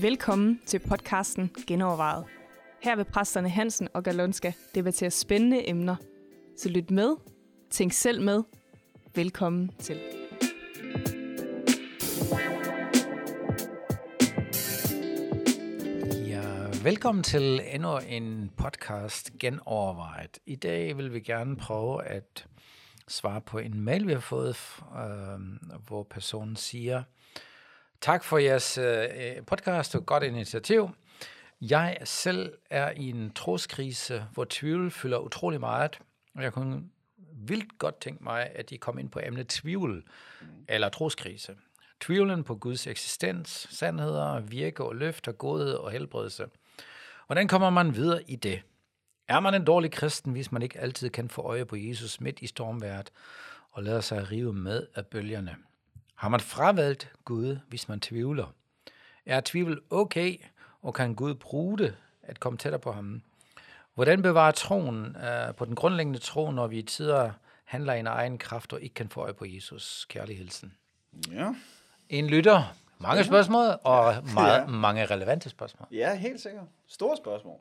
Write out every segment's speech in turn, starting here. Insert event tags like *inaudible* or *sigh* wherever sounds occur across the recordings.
Velkommen til podcasten Genovervejet. Her vil præsterne Hansen og Galonska debattere spændende emner. Så lyt med, tænk selv med. Velkommen til. Velkommen til endnu en podcast genovervejet. I dag vil vi gerne prøve at svare på en mail, vi har fået, øh, hvor personen siger, tak for jeres øh, podcast og godt initiativ. Jeg selv er i en troskrise, hvor tvivl fylder utrolig meget, og jeg kunne vildt godt tænke mig, at I kom ind på emnet tvivl eller troskrise. Tvivlen på Guds eksistens, sandheder, virke og løfter, godhed og helbredelse. Hvordan kommer man videre i det? Er man en dårlig kristen, hvis man ikke altid kan få øje på Jesus midt i stormværet og lader sig rive med af bølgerne? Har man fravalgt Gud, hvis man tvivler? Er tvivl okay, og kan Gud bruge det at komme tættere på ham? Hvordan bevare troen uh, på den grundlæggende tro, når vi i tider handler i en egen kraft og ikke kan få øje på Jesus? Kærlig hilsen. Ja. En lytter. Mange spørgsmål, og *laughs* meget, ja. mange relevante spørgsmål. Ja, helt sikkert. Store spørgsmål.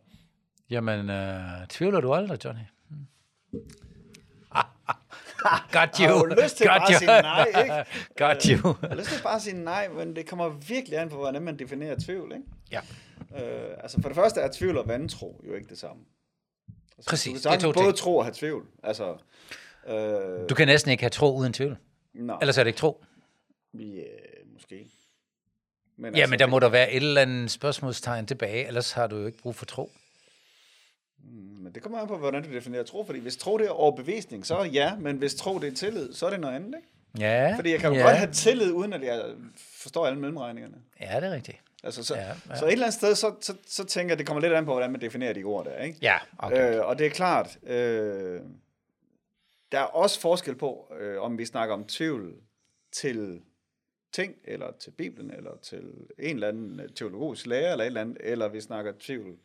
Jamen, uh, tvivler du aldrig, Johnny? Hmm. *laughs* Got you. Jeg har jo lyst til Got bare you. at sige nej, ikke? *laughs* Got you. Jeg har lyst til bare at sige nej, men det kommer virkelig an på, hvordan man definerer tvivl, ikke? ja, Øh, altså for det første er tvivl og vantro jo ikke det samme. Altså, Præcis, Du kan det er både ting. tro og have tvivl. Altså, øh, du kan næsten ikke have tro uden tvivl. nå, Ellers er det ikke tro. ja, måske. Men Ja, men der må der være et eller andet spørgsmålstegn tilbage, ellers har du jo ikke brug for tro. Men det kommer an på, hvordan du definerer tro, fordi hvis tro det er overbevisning, så ja, men hvis tro det er tillid, så er det noget andet, ikke? Ja, Fordi jeg kan jo ja. godt have tillid, uden at jeg forstår alle mellemregningerne. Ja, det er rigtigt. Altså, så, ja. ja. så et eller andet sted, så, så, så tænker jeg, det kommer lidt an på, hvordan man definerer de ord der, ikke? Ja, okay. Øh, og det er klart, øh, der er også forskel på, øh, om vi snakker om tvivl til ting, eller til Bibelen, eller til en eller anden øh, teologisk lære, eller et eller andet, eller vi snakker tvivl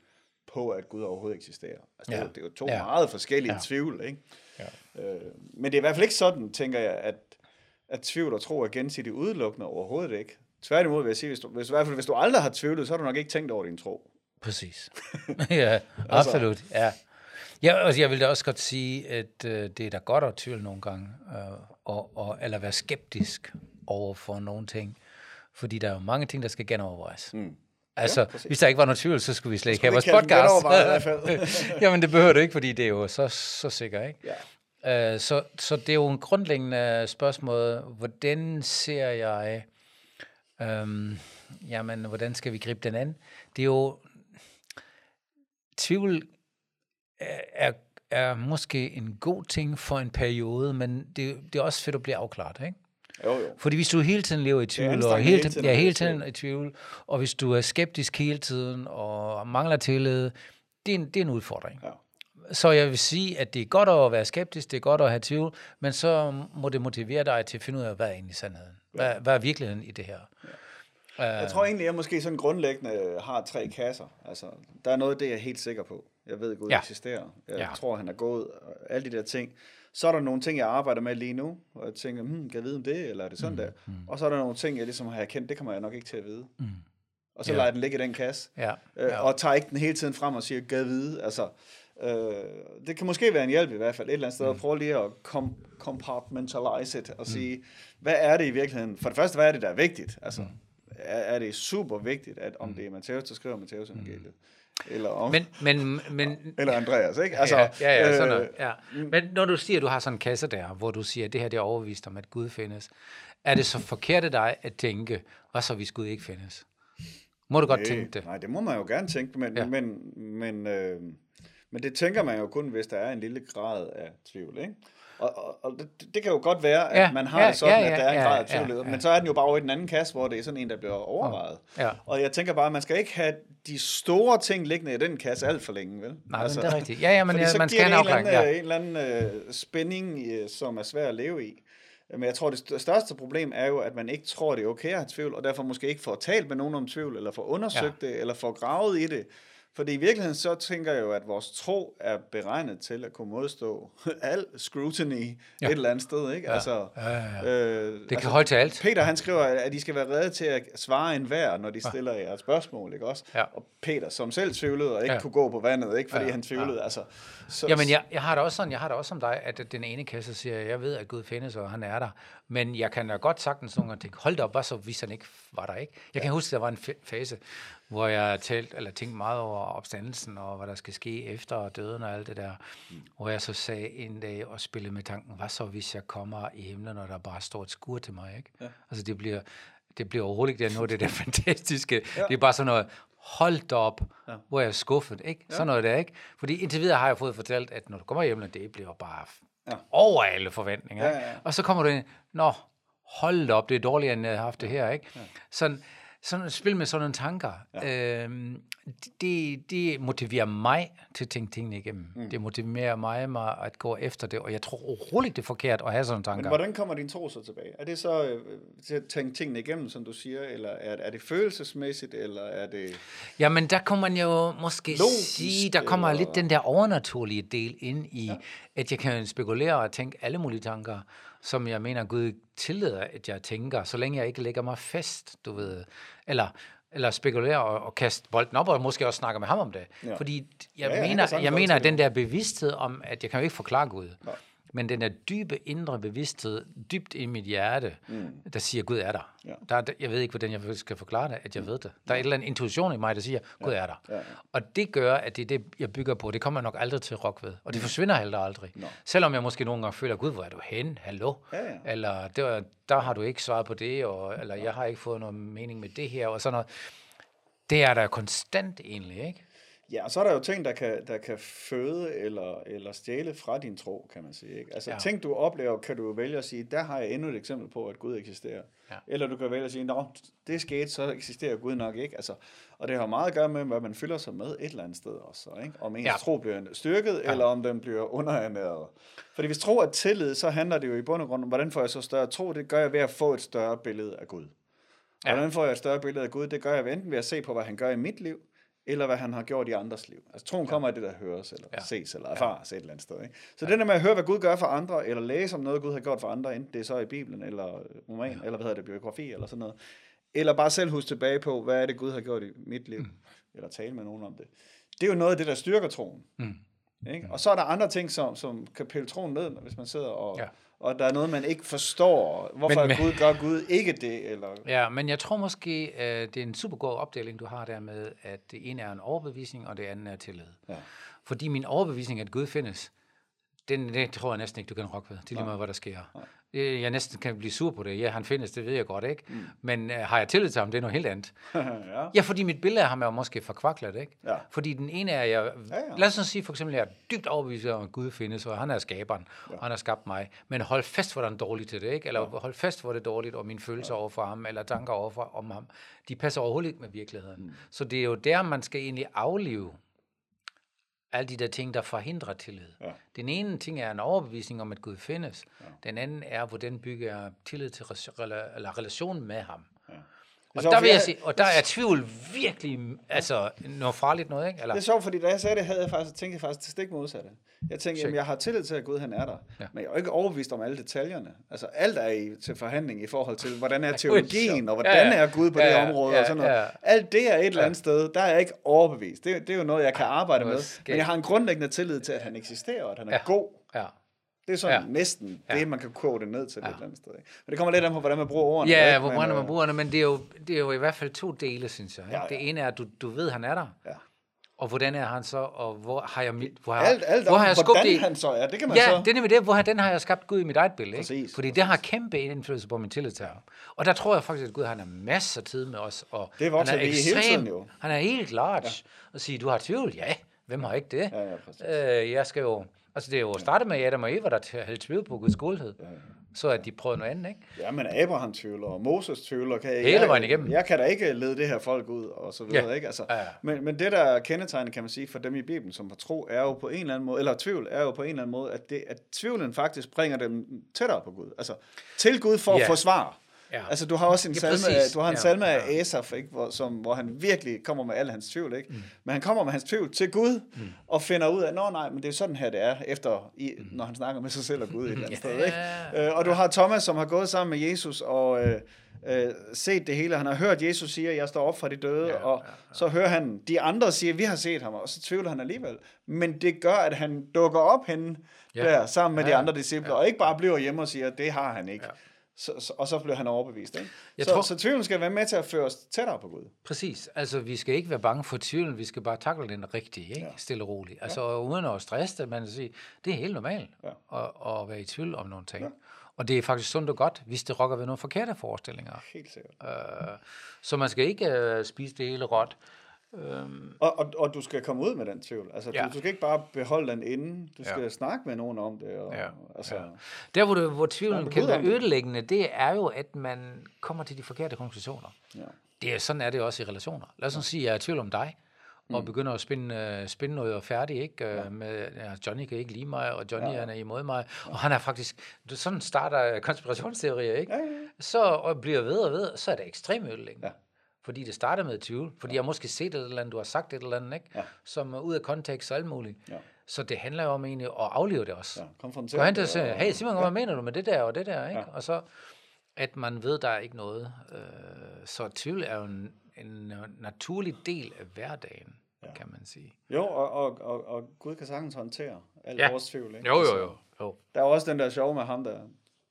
på, at Gud overhovedet eksisterer. Altså, det, er Ja. jo, det er jo to Ja. ja. meget forskellige Ja. ja. tvivl, ikke? Ja. Øh, men det er i hvert fald ikke sådan, tænker jeg, at, at tvivl og tro er gensidigt udelukkende overhovedet ikke. Tværtimod vil jeg sige, hvis du, hvis, i hvert fald hvis du aldrig har tvivlet, så har du nok ikke tænkt over din tro. Præcis. *laughs* ja, absolut. Ja. Ja, og jeg vil da også godt sige, at øh, det er da godt at tvivle nogle gange, øh, og, og, eller være skeptisk over for nogle ting, fordi der er jo mange ting, der skal genovervejes. Mm. Altså, ja, præcis. hvis der ikke var noget tvivl, så skulle vi slet ikke have vores podcast. *laughs* Jamen, det behøver du ikke, fordi det er jo så, så sikkert, ikke? Ja. Øh, så, så det er jo en grundlæggende spørgsmål, hvordan ser jeg, øhm, jamen, hvordan skal vi gribe den an? Det er jo, tvivl er, er, er måske en god ting for en periode, men det, det er også fedt at blive afklaret, ikke? Jo, jo. Fordi hvis du hele tiden lever i tvivl, og hele, hele tiden, ja, hele tiden i tvivl, og hvis du er skeptisk hele tiden, og mangler tillid, det er en, det er en udfordring. Ja. Så jeg vil sige, at det er godt at være skeptisk, det er godt at have tvivl, men så må det motivere dig til at finde ud af, hvad er egentlig sandheden? Hvad, hvad er virkeligheden i det her? Jeg tror egentlig, at jeg måske sådan grundlæggende har tre kasser. Altså, der er noget af det, jeg er helt sikker på. Jeg ved, at Gud Ja. ja. eksisterer. Jeg Ja. ja. tror, han er god. og Alle de der ting. Så er der nogle ting, jeg arbejder med lige nu, og jeg tænker, hmm, kan jeg vide om det, eller er det sådan mm. der? Og så er der nogle ting, jeg ligesom har erkendt, det kommer jeg nok ikke til at vide. Mm. Og så Ja. lader den ligge i den kasse. Ja, Øh, ja. Og tager ikke den hele tiden frem og siger, gad vide. Altså, øh, det kan måske være en hjælp i hvert fald et eller andet sted, mm. at prøve lige at kom, compartmentalize it, og sige, hvad er det i virkeligheden? For det første, hvad er det, der er vigtigt? Altså, Mm. er, er det super vigtigt, at om det er Matthæus, der skriver Matthæus evangeliet, eller om, Men, men, men eller Andreas, ikke? Altså, ja, ja, ja, sådan øh, noget. Ja. Men når du siger, at du har sådan en kasse der, hvor du siger, at det her det er overvist om, at Gud findes, er det så forkert af dig at tænke, hvad så hvis Gud ikke findes? Må du godt tænke det? Nej, det må man jo gerne tænke, men, ja. men, men, øh, men det tænker man jo kun, hvis der er en lille grad af tvivl, ikke? Og, og, og det, det kan jo godt være, at Ja, ja, man har ja, det sådan, ja, at der er en ja, grad af ja, tvivl, ja. men så er den jo bare over i den anden kasse, hvor det er sådan en, der bliver overvejet. Ja. Og jeg tænker bare, at man skal ikke have de store ting liggende i den kasse alt for længe, vel? Nej, men det er rigtigt. Ja, ja, men ja, så man skal have en afklaring. anden, Ja. en eller anden øh, spænding, øh, som er svær at leve i. Men jeg tror, det st- største problem er jo, at man ikke tror, det er okay at have tvivl, og derfor måske ikke får talt med nogen om tvivl, eller får undersøgt ja. det, eller får gravet i det, Fordi i virkeligheden så tænker jeg jo, at vores tro er beregnet til at kunne modstå *laughs* al scrutiny ja. et eller andet sted. Ikke? Ja. Altså, Ja, ja, ja. Øh, Det kan altså, holde til alt. Peter han skriver, at de skal være redde til at svare en hver, når de stiller jer et spørgsmål. Ikke også? Ja. Og Peter, som selv tvivlede og ikke Ja. ja. kunne gå på vandet, ikke fordi Ja, ja. han tvivlede. ja. Altså, så, Jamen, jeg, jeg har det også sådan, jeg har det også som dig, at den ene kasse siger, jeg ved, at Gud findes, og han er der. Men jeg kan da godt sagtens nogle gange tænke, hold da op, hvad så, hvis han ikke var der, ikke? Jeg kan huske, der var en fa- fase, hvor jeg talt, eller tænkte meget over opstandelsen, og hvad der skal ske efter døden og alt det der. Mm. Hvor jeg så sagde en dag og spillede med tanken, hvad så, hvis jeg kommer i himlen, og der bare står et skur til mig, ikke? Ja. Altså, det bliver, det bliver overhovedet ikke det, noget det der *laughs* fantastiske. Ja. Det er bare sådan noget, hold da op, ja. hvor jeg er skuffet, ikke? Ja. Sådan noget der, ikke? Fordi indtil videre har jeg fået fortalt, at når du kommer hjem, det bliver bare ja. over alle forventninger. Ja, ja, ja. Og så kommer du ind, nå, hold da op, det er dårligere, end jeg har haft det her, ikke? Ja. Sådan, sådan spil med sådan nogle tanker, ja. øhm, det, det motiverer mig til at tænke tingene igennem. Mm. Det motiverer mig, mig at gå efter det, og jeg tror roligt, det er forkert at have sådan nogle tanker. Men hvordan kommer din tro så tilbage? Er det så øh, til at tænke tingene igennem, som du siger, eller er, er det følelsesmæssigt, eller er det... Jamen, der kunne man jo måske Logisk, sige, der kommer eller- lidt den der overnaturlige del ind i, ja. at jeg kan spekulere og tænke alle mulige tanker, som jeg mener, Gud tillader, at jeg tænker, så længe jeg ikke lægger mig fast, du ved. Eller, eller spekulere og, og kaste bolden op, og måske også snakke med ham om det. Ja. Fordi jeg Ja, mener, jeg mener, at den der bevidsthed om, at jeg kan jo ikke forklare Gud, Nej. Men den der dybe indre bevidsthed, dybt i mit hjerte, mm. der siger, Gud er der. Ja. der er, jeg ved ikke, hvordan jeg skal forklare det, at jeg ved det. Der er et eller andet intuition i mig, der siger, Gud er der. Ja, ja. Og det gør, at det er det, jeg bygger på. Det kommer jeg nok aldrig til at rokke ved. Og det forsvinder heller aldrig. Nå. Selvom jeg måske nogle gange føler, Gud, hvor er du henne? Hallo? Ja, ja. Eller det var, der har du ikke svaret på det, og, eller jeg har ikke fået nogen mening med det her, og sådan noget. Det er der konstant egentlig, ikke? Ja, og så er der jo ting, der kan, der kan føde eller, eller stjæle fra din tro, kan man sige. Ikke? Altså Ja. ting, du oplever, kan du vælge at sige, der har jeg endnu et eksempel på, at Gud eksisterer. Ja. Eller du kan vælge at sige, nå, det skete, så eksisterer Gud nok ikke. Altså, og det har meget at gøre med, hvad man fylder sig med et eller andet sted også. Ikke? Om ens Ja. tro bliver styrket, ja. eller om den bliver underernæret. Fordi hvis tro er tillid, så handler det jo i bund og grund om, hvordan får jeg så større tro? Det gør jeg ved at få et større billede af Gud. Ja. Hvordan får jeg et større billede af Gud? Det gør jeg enten ved at se på, hvad han gør i mit liv, eller hvad han har gjort i andres liv. Altså troen kommer af det, der høres, eller Ja. ja. ses, eller erfares ja. et eller andet sted. Ikke? Så ja. det der med at høre, hvad Gud gør for andre, eller læse om noget, Gud har gjort for andre, enten det er så i Bibelen, eller roman, ja. eller hvad hedder det, biografi, eller sådan noget. Eller bare selv huske tilbage på, hvad er det, Gud har gjort i mit liv, mm. eller tale med nogen om det. Det er jo noget af det, der styrker troen. Mm. Ikke? Og så er der andre ting, som, som kan pille troen ned, hvis man sidder og, Ja. og der er noget, man ikke forstår. Hvorfor Men- men, Gud gør Gud ikke det? Eller, Ja, men jeg tror måske, at det er en super god opdeling, du har der med, at det ene er en overbevisning, og det andet er tillid. Ja. Fordi min overbevisning, at Gud findes, den, det tror jeg næsten ikke, du kan rokke ved. Det er lige meget, hvad der sker. Øh, Jeg næsten kan blive sur på det. Ja, han findes, det ved jeg godt, ikke? Mm. Men uh, har jeg tillid til ham, det er noget helt andet. *laughs* ja. Ja, fordi mit billede af ham er måske forkvaklet, ikke? Ja. Fordi den ene er, jeg, Ja, ja. lad os så sige for eksempel, jeg er dybt overbevist om, at Gud findes, og han er skaberen, ja. og han har skabt mig. Men hold fast, hvor han er dårlig til det, ikke? Eller hold fast, hvor det er dårligt, og mine følelser ja. over for ham, eller tanker over for, om ham, de passer overhovedet ikke med virkeligheden. Mm. Så det er jo der, man skal egentlig aflive alle de der ting, der forhindrer tillid. Ja. Den ene ting er en overbevisning om, at Gud findes. Ja. Den anden er, hvordan bygger jeg tillid til eller relationen med ham. Ja. Og sjovt, der vil jeg jeg- sige, og der er tvivl virkelig, altså, noget farligt noget, ikke? Eller, Det er sjovt, fordi da jeg sagde det, havde jeg faktisk, tænkte jeg faktisk til stik modsatte. Jeg tænkte, jamen, jeg har tillid til, at Gud han er der. Ja. Ja. Men jeg er jo ikke overbevist om alle detaljerne. Altså alt er i, til forhandling i forhold til, hvordan er *laughs* teologien, og hvordan Ja, ja. er Gud på Ja, det ja. område, Ja, og sådan noget. ja. Alt det er et eller andet sted, der er jeg ikke overbevist. Det, det er jo noget, jeg kan arbejde med. Men jeg har en grundlæggende tillid til, at han eksisterer, og at han er Ja. god. ja. Det er sådan Ja. ja. næsten Ja. det, man kan koge det ned til ja. et eller andet sted. Ikke? Men det kommer lidt an på, hvordan man bruger ordene. Ja, ikke? hvor Men, brænder man øh, bruger det, men det er, jo, det er jo i hvert fald to dele, synes jeg. Ikke? Ja, ja. Det ene er, at du, du ved, han er der. Ja. Og hvordan er han så, og hvor har jeg mit, hvor har, Alt, alt hvor har jeg hvordan det? han så er, det kan man Ja, så... det er nemlig det, hvor han- den har jeg skabt Gud i mit eget billede. Ikke? Præcis, Fordi præcis. det har kæmpe indflydelse på min tillid til ham. Og der tror jeg faktisk, at Gud han har masser af tid med os. Og Det vokser han er vi hele tiden jo. Han er helt large. Ja. Og sige, du har tvivl? Ja, hvem har ikke det? Ja, ja, præcis. øh, jeg skal jo... Altså, det er jo startet med Adam og Eva, der havde tvivl på Guds godhed. Ja, ja. Så at de prøvede noget andet, ikke? Ja, men Abraham tvivler, og Moses tvivler. Kan jeg, Hele jeg, vejen igennem. Jeg kan da ikke lede det her folk ud, og så videre, Ja. ikke? Altså, Ja, ja. Men, men det, der er kendetegnet, kan man sige, for dem i Bibelen, som har tro, er jo på en eller anden måde, eller tvivl, er jo på en eller anden måde, at, det, at tvivlen faktisk bringer dem tættere på Gud. Altså, til Gud for Ja. at få svar. Ja. Altså, du har også en Ja, salme, præcis. du har en Ja, salme af ja. Asaf, ikke? Hvor, som, hvor han virkelig kommer med al hans tvivl, ikke? Mm. Men han kommer med hans tvivl til Gud, mm. og finder ud af, nå nej, men det er jo sådan her, det er, efter, i, mm. når han snakker med sig selv og Gud et eller andet *laughs* sted, ikke? Øh, og du har Thomas, som har gået sammen med Jesus, og øh, øh, set det hele. Han har hørt Jesus sige, jeg står op fra de døde, Ja, ja, og ja, ja, ja. så hører han de andre sige, vi har set ham, og så tvivler han alligevel. Men det gør, at han dukker op henne Ja. ja. der, sammen med Ja, de ja. andre disciple, og ikke bare bliver hjemme og siger, det har han ikke. Ja. Så, så, og så bliver han overbevist. Ikke? Jeg så, tror- så tvivlen skal være med til at føre os tættere på Gud. Præcis. Altså, vi skal ikke være bange for tvivlen, vi skal bare takle den rigtige, ikke? Ja. Stille og roligt. Altså, ja. uden at stresse det, man kan sige, det er helt normalt Ja. at, at være i tvivl om nogle ting. Ja. Og det er faktisk sundt og godt, hvis det rokker ved nogle forkerte forestillinger. Helt sikkert. Øh, så man skal ikke øh, spise det hele råt. Øhm, Og, og, og du skal komme ud med den tvivl. Altså, Ja. ja. du, du skal ikke bare beholde den inde. Du skal Ja. ja. snakke med nogen om det. Og, Ja. Altså, Ja. Der, hvor, det, hvor tvivlen kan være ødelæggende, det er jo, at man kommer til de forkerte konklusioner. ja. Det er, sådan er det også i relationer. Lad os nu sige, at jeg er i tvivl om dig, og Mm. begynder at spinde, øh, spinde noget og færdig, ikke? Ja. Med, ja, Johnny kan ikke lide mig, og Johnny ja. han er imod mig, og han er faktisk, sådan starter konspirationsteorier, ikke? Ja, ja, ja. Så og bliver ved og ved, så er det ekstremt ødelæggende. Ja. Fordi det starter med tvivl, fordi ja. jeg måske set et eller andet, du har sagt et eller andet, ikke? Ja. som er ud af kontekst og alt muligt. Ja. Så det handler jo om egentlig at aflive det også. ja. Konfrontere Gå hen til og sige, hey Simon, hvad mener du med det der og det der, ikke? Ja. Og så, at man ved, der er ikke noget. Øh, så tvivl er jo en, en naturlig del af hverdagen, ja. kan man sige. Jo, og, og, og, og Gud kan sagtens håndtere al Ja. ja. vores tvivl. Ikke? Jo, Altså, jo, jo. jo. Der er jo også den der sjov med ham, der,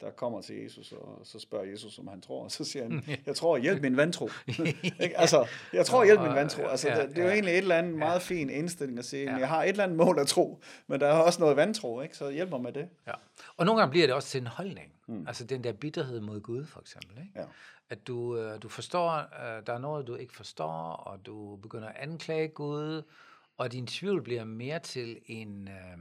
der kommer til Jesus, og så spørger Jesus, om han tror, og så siger han, *laughs* jeg tror, hjælp min vantro. *laughs* Altså, jeg tror, hjælp min vantro. Altså, det, det er jo egentlig et eller andet meget fin indstilling at sige, jeg har et eller andet mål at tro, men der er også noget vantro, ikke? så hjælp mig med det. Ja. Og nogle gange bliver det også til en holdning. Mm. Altså den der bitterhed mod Gud, for eksempel. Ikke? Ja. At du, øh, du forstår, øh, der er noget, du ikke forstår, og du begynder at anklage Gud, og din tvivl bliver mere til en... Øh,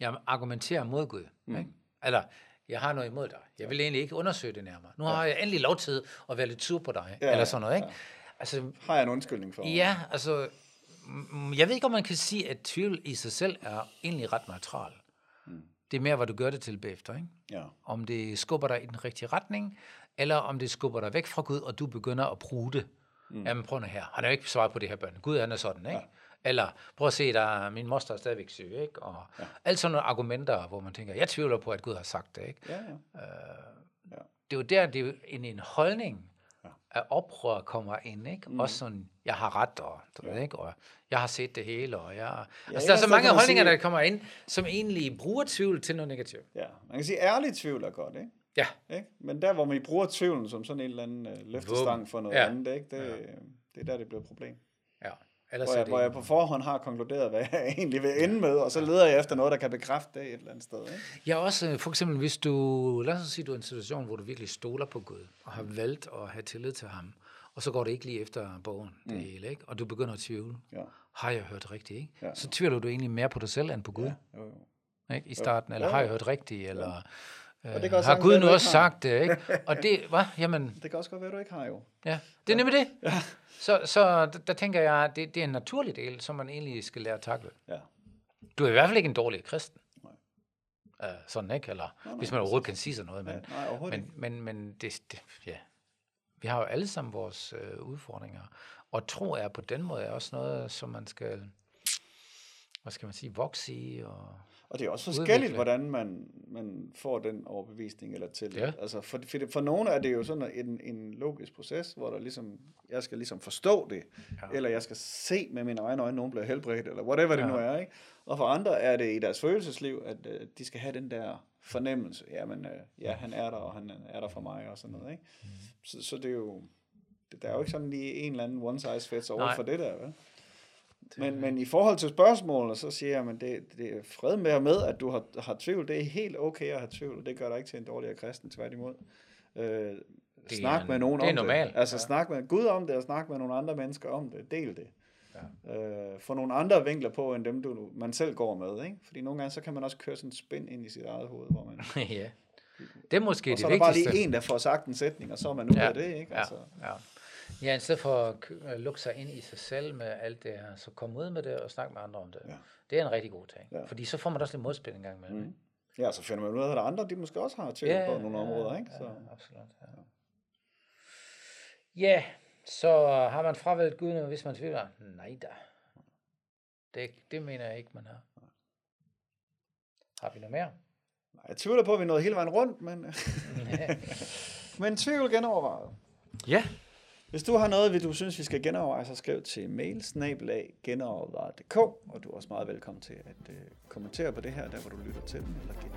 jeg argumenterer mod Gud. Mm. Ikke? Eller, jeg har noget imod dig. Jeg vil egentlig ikke undersøge det nærmere. Nu har jeg endelig lov til at være lidt sur på dig. Ja, eller sådan noget, ikke? ja. Altså, Har jeg en undskyldning for? Ja, altså, mm, jeg ved ikke, om man kan sige, at tvivl i sig selv er egentlig ret neutral. Mm. Det er mere, hvad du gør det til bagefter, ikke? Ja. Om det skubber dig i den rigtige retning, eller om det skubber dig væk fra Gud, og du begynder at bruge det. Mm. Jamen, prøv nu her. Han har jo ikke svaret på det her børn. Gud, han er sådan, ikke? Ja. Eller, prøv at se, der er, min moster er stadigvæk syg, ikke? Og ja. alt sådan nogle argumenter, hvor man tænker, jeg tvivler på, at Gud har sagt det, ikke? Ja, ja. det er jo der, det er en, en holdning af oprør kommer ind, ikke? Mm. Også sådan, jeg har ret, og, du ved, ikke? og jeg har set det hele, og jeg... Ja, altså, der er ja, så mange holdninger, sige- der kommer ind, som egentlig bruger tvivl til noget negativt. ja. Man kan sige, ærlig tvivl er godt, ikke? Ja, ikke? Men der, hvor man bruger tvivlen som sådan en eller anden øh, løftestang for noget Ja. ja. andet, ikke? Det, ja. det er der, det bliver et problem. ja. Ellers Hvor jeg, hvor jeg på forhånd har konkluderet, hvad jeg *laughs* egentlig vil ende med, og så leder jeg efter noget, der kan bekræfte det et eller andet sted. Ikke? Er også, øh, for eksempel, hvis du, lad os sige, du er i en situation, hvor du virkelig stoler på Gud, og har valgt at have tillid til ham, og så går det ikke lige efter bogen, det hele, ikke? Og du begynder at tvivle. Ja. Har jeg hørt rigtigt, ikke? Ja. Så tvivler du egentlig mere på dig selv, end på Gud, Jo, jo. ikke? I starten, eller Jo, har jo. jeg hørt rigtigt, eller... Og det Øh, kan også har Gud nu også har. sagt det, ikke? Og det, hvad? Jamen, *laughs* Det kan også godt være, du ikke har jo. ja, det er nemlig det. Ja. Så, så der, der tænker jeg, det, det er en naturlig del, som man egentlig skal lære at takle. Ja. Du er i hvert fald ikke en dårlig kristen. Nej. Uh, sådan ikke, eller nej, hvis man overhovedet kan sige sådan noget. Men, Nej, overhovedet men, men, men det, det, ja. vi har jo alle sammen vores øh, udfordringer. Og tro er på den måde også noget, som man skal, hvad skal man sige, vokse i. Og, Og det er også Udvikle. forskelligt, hvordan man, man får den overbevisning eller til. Ja. Altså for, for, det- for nogle er det jo sådan en, en logisk proces, hvor der ligesom, jeg skal ligesom forstå det, Ja. eller jeg skal se med mine egne øjne, nogen bliver helbredt, eller whatever det Ja. nu er. Ikke? Og for andre er det i deres følelsesliv, at øh, de skal have den der fornemmelse, jamen øh, ja, han er der, og han er der for mig, og sådan noget. Ikke? Mm. Så, så det er jo, det, der er jo ikke sådan lige en eller anden one size fits all Nej. for det der, vel? Men, men i forhold til spørgsmålet, så siger jeg, at det, det er fred med med, at du har, har tvivl. Det er helt okay at have tvivl, og det gør dig ikke til en dårligere kristen, tværtimod. Øh, er snak en- med nogen det er om normalt, det. Altså ja. snak med Gud om det, og snak med nogle andre mennesker om det. Del det. Ja. Øh, få nogle andre vinkler på, end dem, du, man selv går med. Ikke? Fordi nogle gange, så kan man også køre sådan en spænd ind i sit eget hoved, hvor man... *laughs* ja. Det er måske og det så er der bare vigtigste. lige en, der får sagt en sætning, og så er man ude Ja, af det. Ikke? Altså, Ja, ja. Ja, i stedet for at lukke sig ind i sig selv med alt det her, så kom ud med det og snak med andre om det. Ja. Det er en rigtig god ting. Ja. Fordi så får man også lidt modspil en gang imellem. Mm. Ja, så finder man ud af, at der er andre, de måske også har tvivl Ja, på nogle ja, områder. Ikke? Så, Ja, absolut. Ja. Ja, så har man fravalgt Gud nu, hvis man tvivler. Nej da. Det, det mener jeg ikke, man har. Har vi noget mere? Nej, Jeg tvivler på, at vi nåede hele vejen rundt, men, *laughs* *laughs* men tvivl genovervejet. ja. Hvis du har noget, du synes, vi skal genoverveje, så skriv til mailsnabelag genovervejet.dk, og du er også meget velkommen til at øh, kommentere på det her, der hvor du lytter til den, eller give.